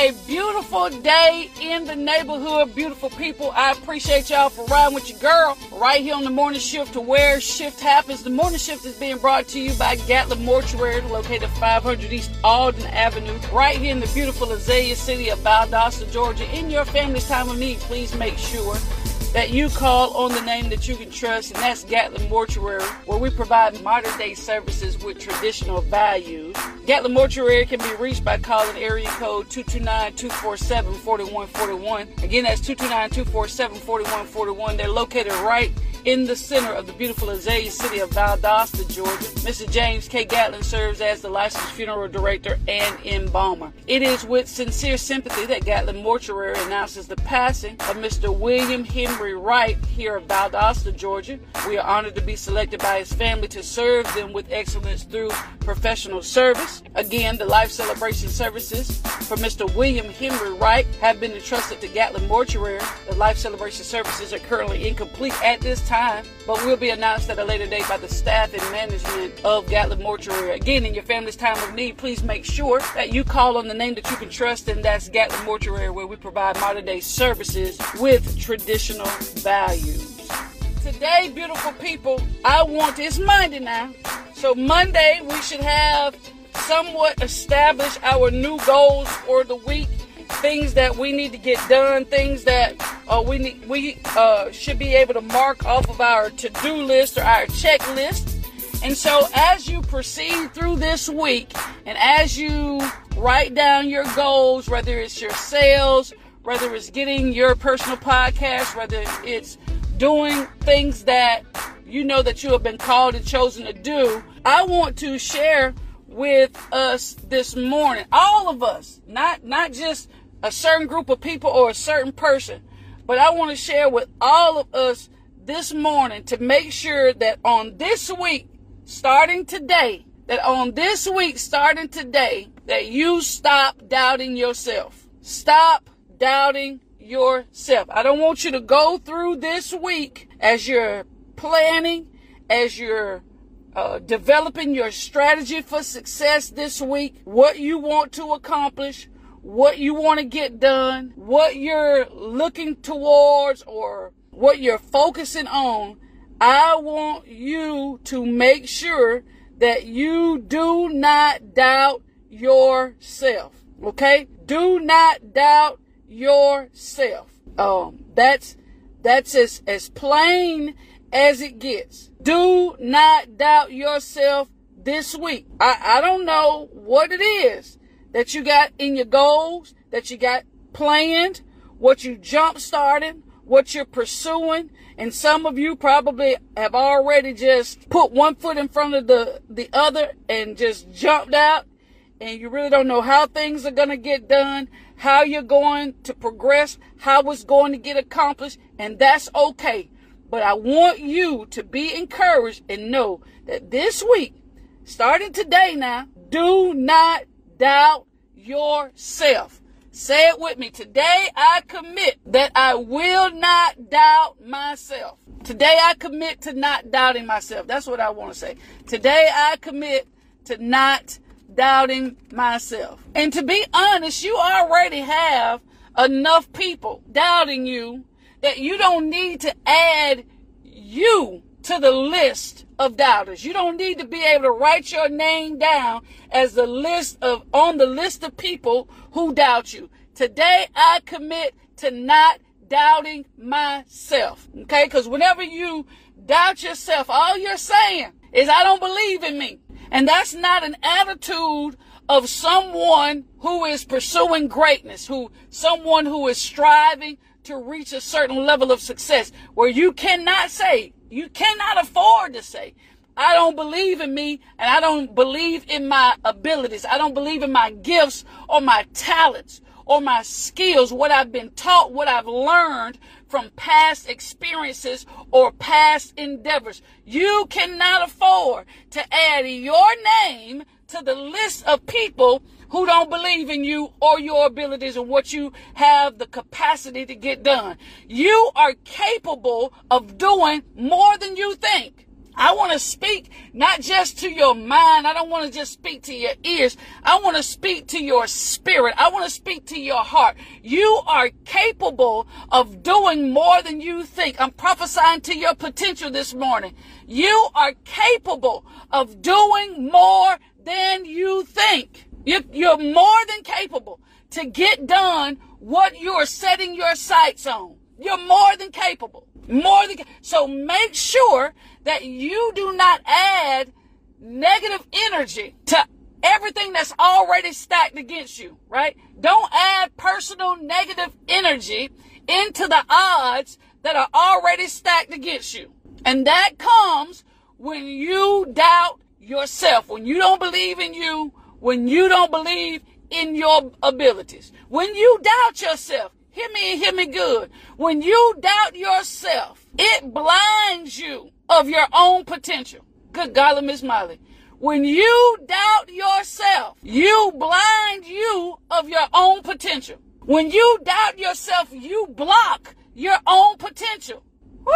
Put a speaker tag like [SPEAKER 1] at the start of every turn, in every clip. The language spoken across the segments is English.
[SPEAKER 1] a beautiful day in the neighborhood, beautiful people. I appreciate y'all for riding with your girl right here on the morning shift to where shift happens. The morning shift is being brought to you by Gatlin Mortuary, located 500 East Alden Avenue, right here in the beautiful Azalea City of Valdosta, Georgia. In your family's time of need, please make sure that you call on the name that you can trust, and that's Gatlin Mortuary, where we provide modern day services with traditional values. Gatlin Mortuary can be reached by calling area code 229 247 4141. Again, that's 229 247 4141. They're located right in the center of the beautiful Azalea city of Valdosta, Georgia. Mr. James K. Gatlin serves as the licensed funeral director and embalmer. It is with sincere sympathy that Gatlin Mortuary announces the passing of Mr. William Henry Wright here of Valdosta, Georgia. We are honored to be selected by his family to serve them with excellence through professional service. Again, the life celebration services for Mr. William Henry Wright have been entrusted to Gatlin Mortuary. The life celebration services are currently incomplete at this time, but will be announced at a later date by the staff and management of Gatlin Mortuary. Again, in your family's time of need, please make sure that you call on the name that you can trust, and that's Gatlin Mortuary, where we provide modern day services with traditional values. Today, beautiful people, I want it's Monday now. So Monday we should have somewhat established our new goals for the week, things that we need to get done, things that uh, we need, we uh, should be able to mark off of our to-do list or our checklist. And so as you proceed through this week and as you write down your goals, whether it's your sales, whether it's getting your personal podcast, whether it's doing things that you know that you have been called and chosen to do, I want to share with us this morning, all of us, not not just a certain group of people or a certain person, but I want to share with all of us this morning to make sure that on this week, starting today, that on this week, starting today, that you stop doubting yourself. Stop doubting yourself. I don't want you to go through this week as you're planning, as you're uh, developing your strategy for success this week, what you want to accomplish, what you want to get done, what you're looking towards, or what you're focusing on, I want you to make sure that you do not doubt yourself. Okay? Do not doubt yourself. Um, that's that's as, as plain as it gets. Do not doubt yourself this week. I, I don't know what it is that you got in your goals, that you got planned, what you jump started, what you're pursuing. And some of you probably have already just put one foot in front of the, the other and just jumped out. And you really don't know how things are going to get done, how you're going to progress, how it's going to get accomplished. And that's okay. But I want you to be encouraged and know that this week, starting today now, do not doubt yourself. Say it with me. Today I commit that I will not doubt myself. Today I commit to not doubting myself. That's what I want to say. Today I commit to not doubting myself. And to be honest, you already have enough people doubting you that you don't need to add you to the list of doubters. You don't need to be able to write your name down as the list of on the list of people who doubt you. Today I commit to not doubting myself. Okay? Because whenever you doubt yourself, all you're saying is I don't believe in me. And that's not an attitude of someone who is pursuing greatness, who someone who is striving to reach a certain level of success where you cannot say, you cannot afford to say, I don't believe in me and I don't believe in my abilities. I don't believe in my gifts or my talents or my skills, what I've been taught, what I've learned from past experiences or past endeavors. You cannot afford to add your name to the list of people who don't believe in you or your abilities and what you have the capacity to get done. You are capable of doing more than you think. I want to speak not just to your mind. I don't want to just speak to your ears. I want to speak to your spirit. I want to speak to your heart. You are capable of doing more than you think. I'm prophesying to your potential this morning. You are capable of doing more than you think. You're more than capable to get done what you're setting your sights on. You're more than capable. More than so make sure that you do not add negative energy to everything that's already stacked against you, right? Don't add personal negative energy into the odds that are already stacked against you. And that comes when you doubt yourself, when you don't believe in you, when you don't believe in your abilities, when you doubt yourself, hear me and hear me good. When you doubt yourself, it blinds you of your own potential. Good golly, Miss Molly. When you doubt yourself, you blind you of your own potential. When you doubt yourself, you block your own potential. Woo!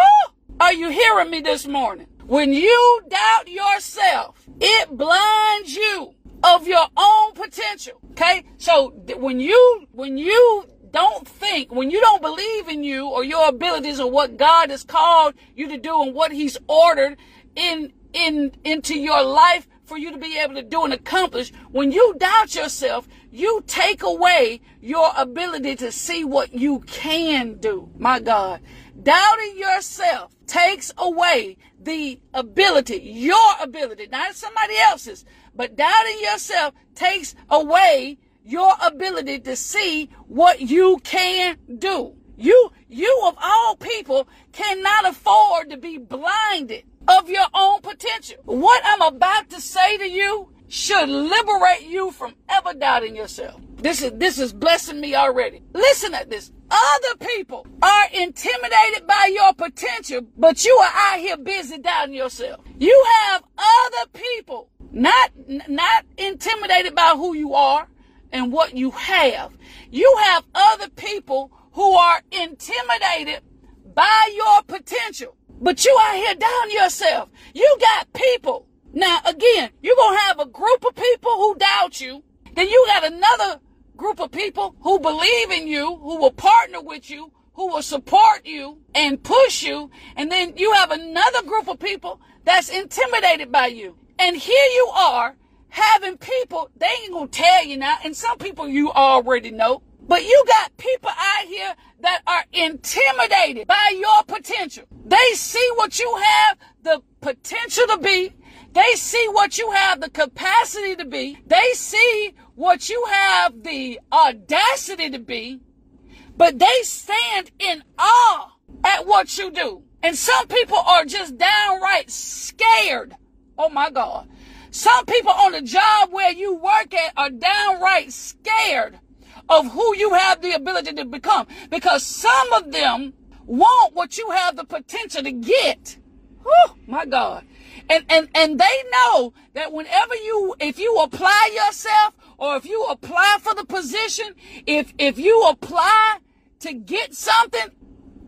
[SPEAKER 1] Are you hearing me this morning? When you doubt yourself, it blinds you of your own potential. Okay? So when you when you don't think, when you don't believe in you or your abilities or what God has called you to do and what he's ordered in in into your life for you to be able to do and accomplish, when you doubt yourself, you take away your ability to see what you can do. My God. Doubting yourself takes away the ability, your ability, not somebody else's, but doubting yourself takes away your ability to see what you can do. You, you of all people cannot afford to be blinded of your own potential. What I'm about to say to you should liberate you from ever doubting yourself. This is, this is blessing me already. Listen at this. Other people are intimidated by your potential, but you are out here busy doubting yourself. You have other people not, not intimidated by who you are and what you have. You have other people who are intimidated by your potential, but you out here down yourself. You got people. Now, again, you're going to have a group of people who doubt you. Then you got another group of people who believe in you, who will partner with you, who will support you and push you. And then you have another group of people that's intimidated by you. And here you are having people, they ain't gonna tell you now, and some people you already know, but you got people out here that are intimidated by your potential. They see what you have the potential to be. They see what you have the capacity to be. They see what you have the audacity to be, but they stand in awe at what you do. And some people are just downright scared. Oh my God. Some people on the job where you work at are downright scared of who you have the ability to become because some of them want what you have the potential to get. Oh my God. And, and, and they know that whenever you, if you apply yourself or if you apply for the position, if, if you apply to get something,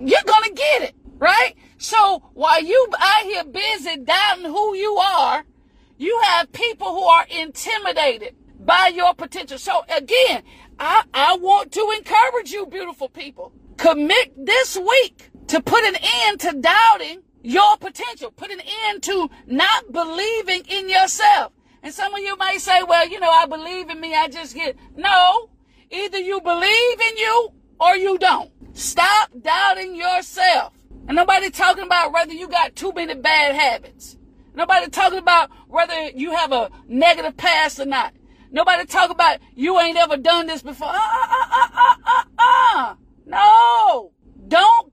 [SPEAKER 1] you're going to get it, right? So while you out here busy doubting who you are, you have people who are intimidated by your potential. So again, I, I want to encourage you, beautiful people. Commit this week to put an end to doubting your potential. Put an end to not believing in yourself. And some of you may say, well, you know, I believe in me. I just get, no, either you believe in you or you don't. Stop doubting yourself. And nobody talking about whether you got too many bad habits. Nobody talking about whether you have a negative past or not. Nobody talk about you ain't ever done this before. Uh, uh, uh, uh, uh, uh. No.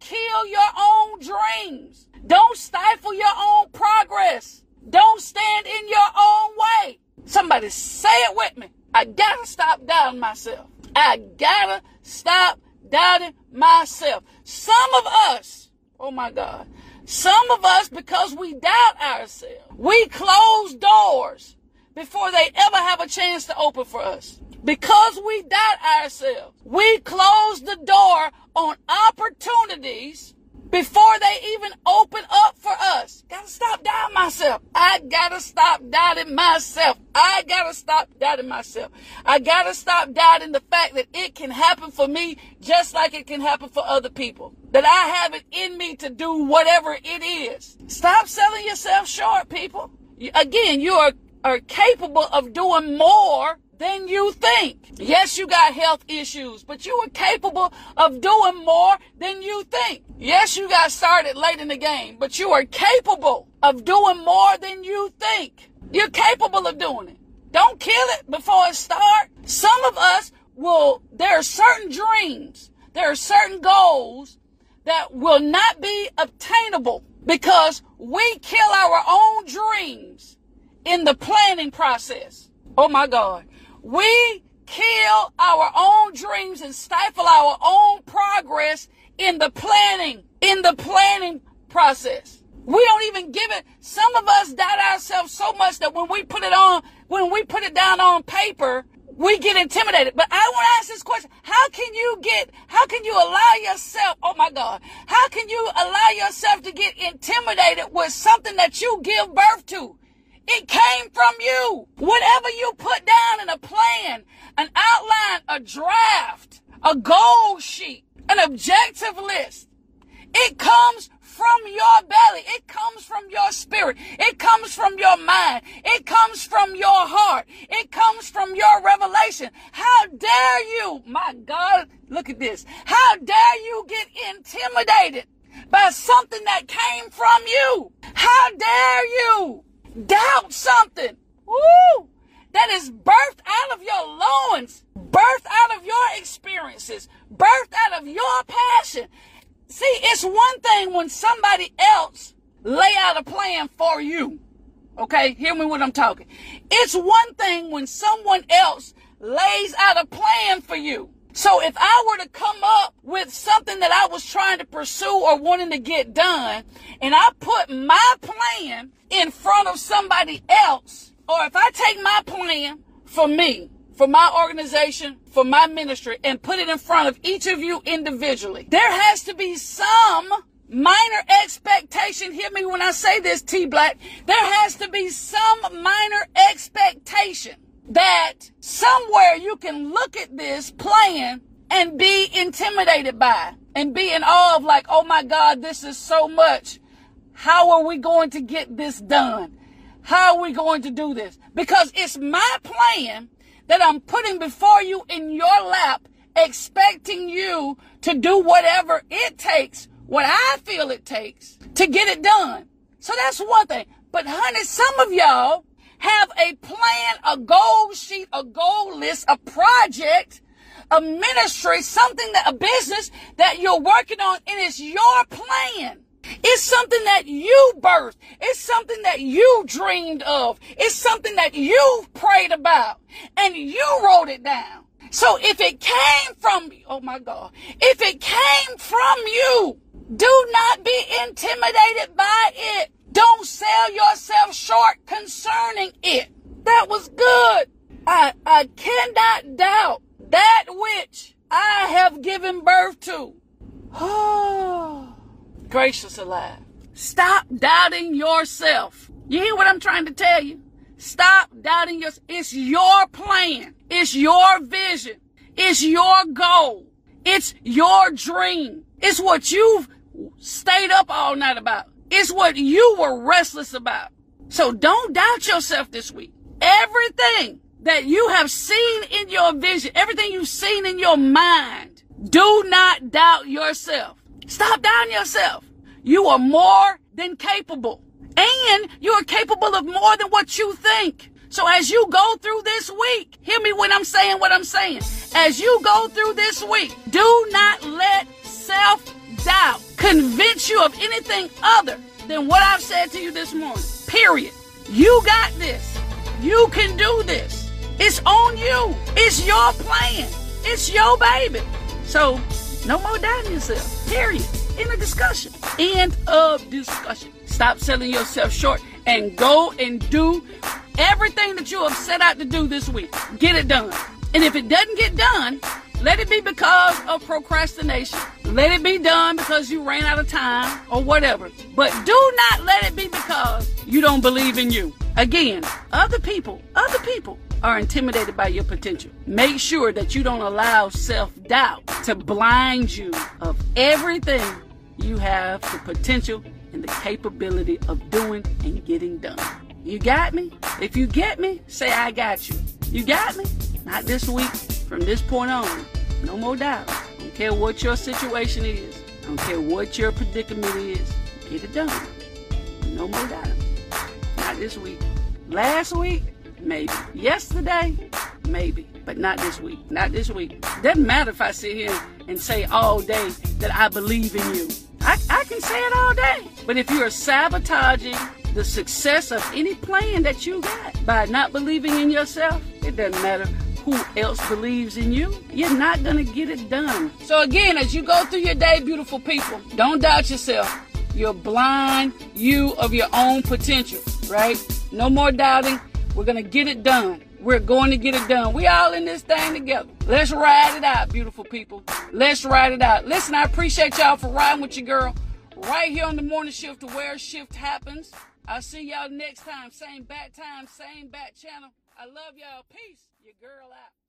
[SPEAKER 1] Kill your own dreams. Don't stifle your own progress. Don't stand in your own way. Somebody say it with me. I gotta stop doubting myself. I gotta stop doubting myself. Some of us, oh my God, some of us, because we doubt ourselves, we close doors before they ever have a chance to open for us. Because we doubt ourselves, we close the door on opportunities before they even open up for us. Gotta stop doubting myself. I gotta stop doubting myself. I gotta stop doubting myself. I gotta stop doubting the fact that it can happen for me just like it can happen for other people. That I have it in me to do whatever it is. Stop selling yourself short, people. Again, you are, are capable of doing more than you think. Yes, you got health issues, but you are capable of doing more than you think. Yes, you got started late in the game, but you are capable of doing more than you think. You're capable of doing it. Don't kill it before it starts. Some of us will, there are certain dreams, there are certain goals that will not be obtainable because we kill our own dreams in the planning process. Oh my God. We kill our own dreams and stifle our own progress in the planning, in the planning process. We don't even give it. Some of us doubt ourselves so much that when we put it on, when we put it down on paper, we get intimidated. But I want to ask this question. How can you get, how can you allow yourself, oh my God, how can you allow yourself to get intimidated with something that you give birth to? It came from you. Whatever you put down in a plan, an outline, a draft, a goal sheet, an objective list, it comes from your belly. It comes from your spirit. It comes from your mind. It comes from your heart. It comes from your revelation. How dare you, my God, look at this. How dare you get intimidated by something that came from you? How dare you? Doubt something. Woo! That is birthed out of your loins, birthed out of your experiences, birthed out of your passion. See, it's one thing when somebody else lay out a plan for you. Okay, hear me when I'm talking. It's one thing when someone else lays out a plan for you. So if I were to come up with something that I was trying to pursue or wanting to get done, and I put my plan in front of somebody else, or if I take my plan for me, for my organization, for my ministry, and put it in front of each of you individually, there has to be some minor expectation. Hear me when I say this, T Black. There has to be some minor expectation that somewhere you can look at this plan and be intimidated by and be in awe of like, oh my God, this is so much. How are we going to get this done? How are we going to do this? Because it's my plan that I'm putting before you in your lap, expecting you to do whatever it takes, what I feel it takes to get it done. So that's one thing. But honey, some of y'all have a plan, a goal sheet, a goal list, a project, a ministry, something that, a business that you're working on, and it's your plan. It's something that you birthed. It's something that you dreamed of. It's something that you prayed about and you wrote it down. So if it came from, oh my God, if it came from you, do not be intimidated by it. Don't sell yourself short concerning it. That was good. I, I cannot doubt that which I have given birth to. Oh, gracious alive. Stop doubting yourself. You hear what I'm trying to tell you? Stop doubting yourself. It's your plan. It's your vision. It's your goal. It's your dream. It's what you've stayed up all night about. It's what you were restless about. So don't doubt yourself this week. Everything that you have seen in your vision, everything you've seen in your mind, do not doubt yourself. Stop doubting yourself. You are more than capable. And you are capable of more than what you think. So as you go through this week, hear me when I'm saying what I'm saying. As you go through this week, do not let self doubt convince you of anything other than what I've said to you this morning. Period. You got this. You can do this. It's on you. It's your plan. It's your baby. So, no more doubting yourself. Period. In a discussion. End of discussion. Stop selling yourself short and go and do everything that you have set out to do this week. Get it done. And if it doesn't get done, let it be because of procrastination. Let it be done because you ran out of time or whatever. But do not let it be because you don't believe in you. Again, other people, other people are intimidated by your potential. Make sure that you don't allow self-doubt to blind you of everything you have the potential and the capability of doing and getting done. You got me? If you get me, say I got you. You got me? Not this week. From this point on, no more doubt. Don't care what your situation is. I don't care what your predicament is. Get it done. No more doubt. Not this week. Last week, maybe. Yesterday, maybe. But not this week. Not this week. Doesn't matter if I sit here and say all day that I believe in you. I, I can say it all day. But if you are sabotaging the success of any plan that you got by not believing in yourself, it doesn't matter who else believes in you. You're not going to get it done. So, again, as you go through your day, beautiful people, don't doubt yourself. You're blind you of your own potential, right? No more doubting. We're going to get it done. We're going to get it done. We all in this thing together. Let's ride it out, beautiful people. Let's ride it out. Listen, I appreciate y'all for riding with your girl right here on the morning shift to where shift happens. I'll see y'all next time. Same bat time, same bat channel. I love y'all. Peace. Your girl out.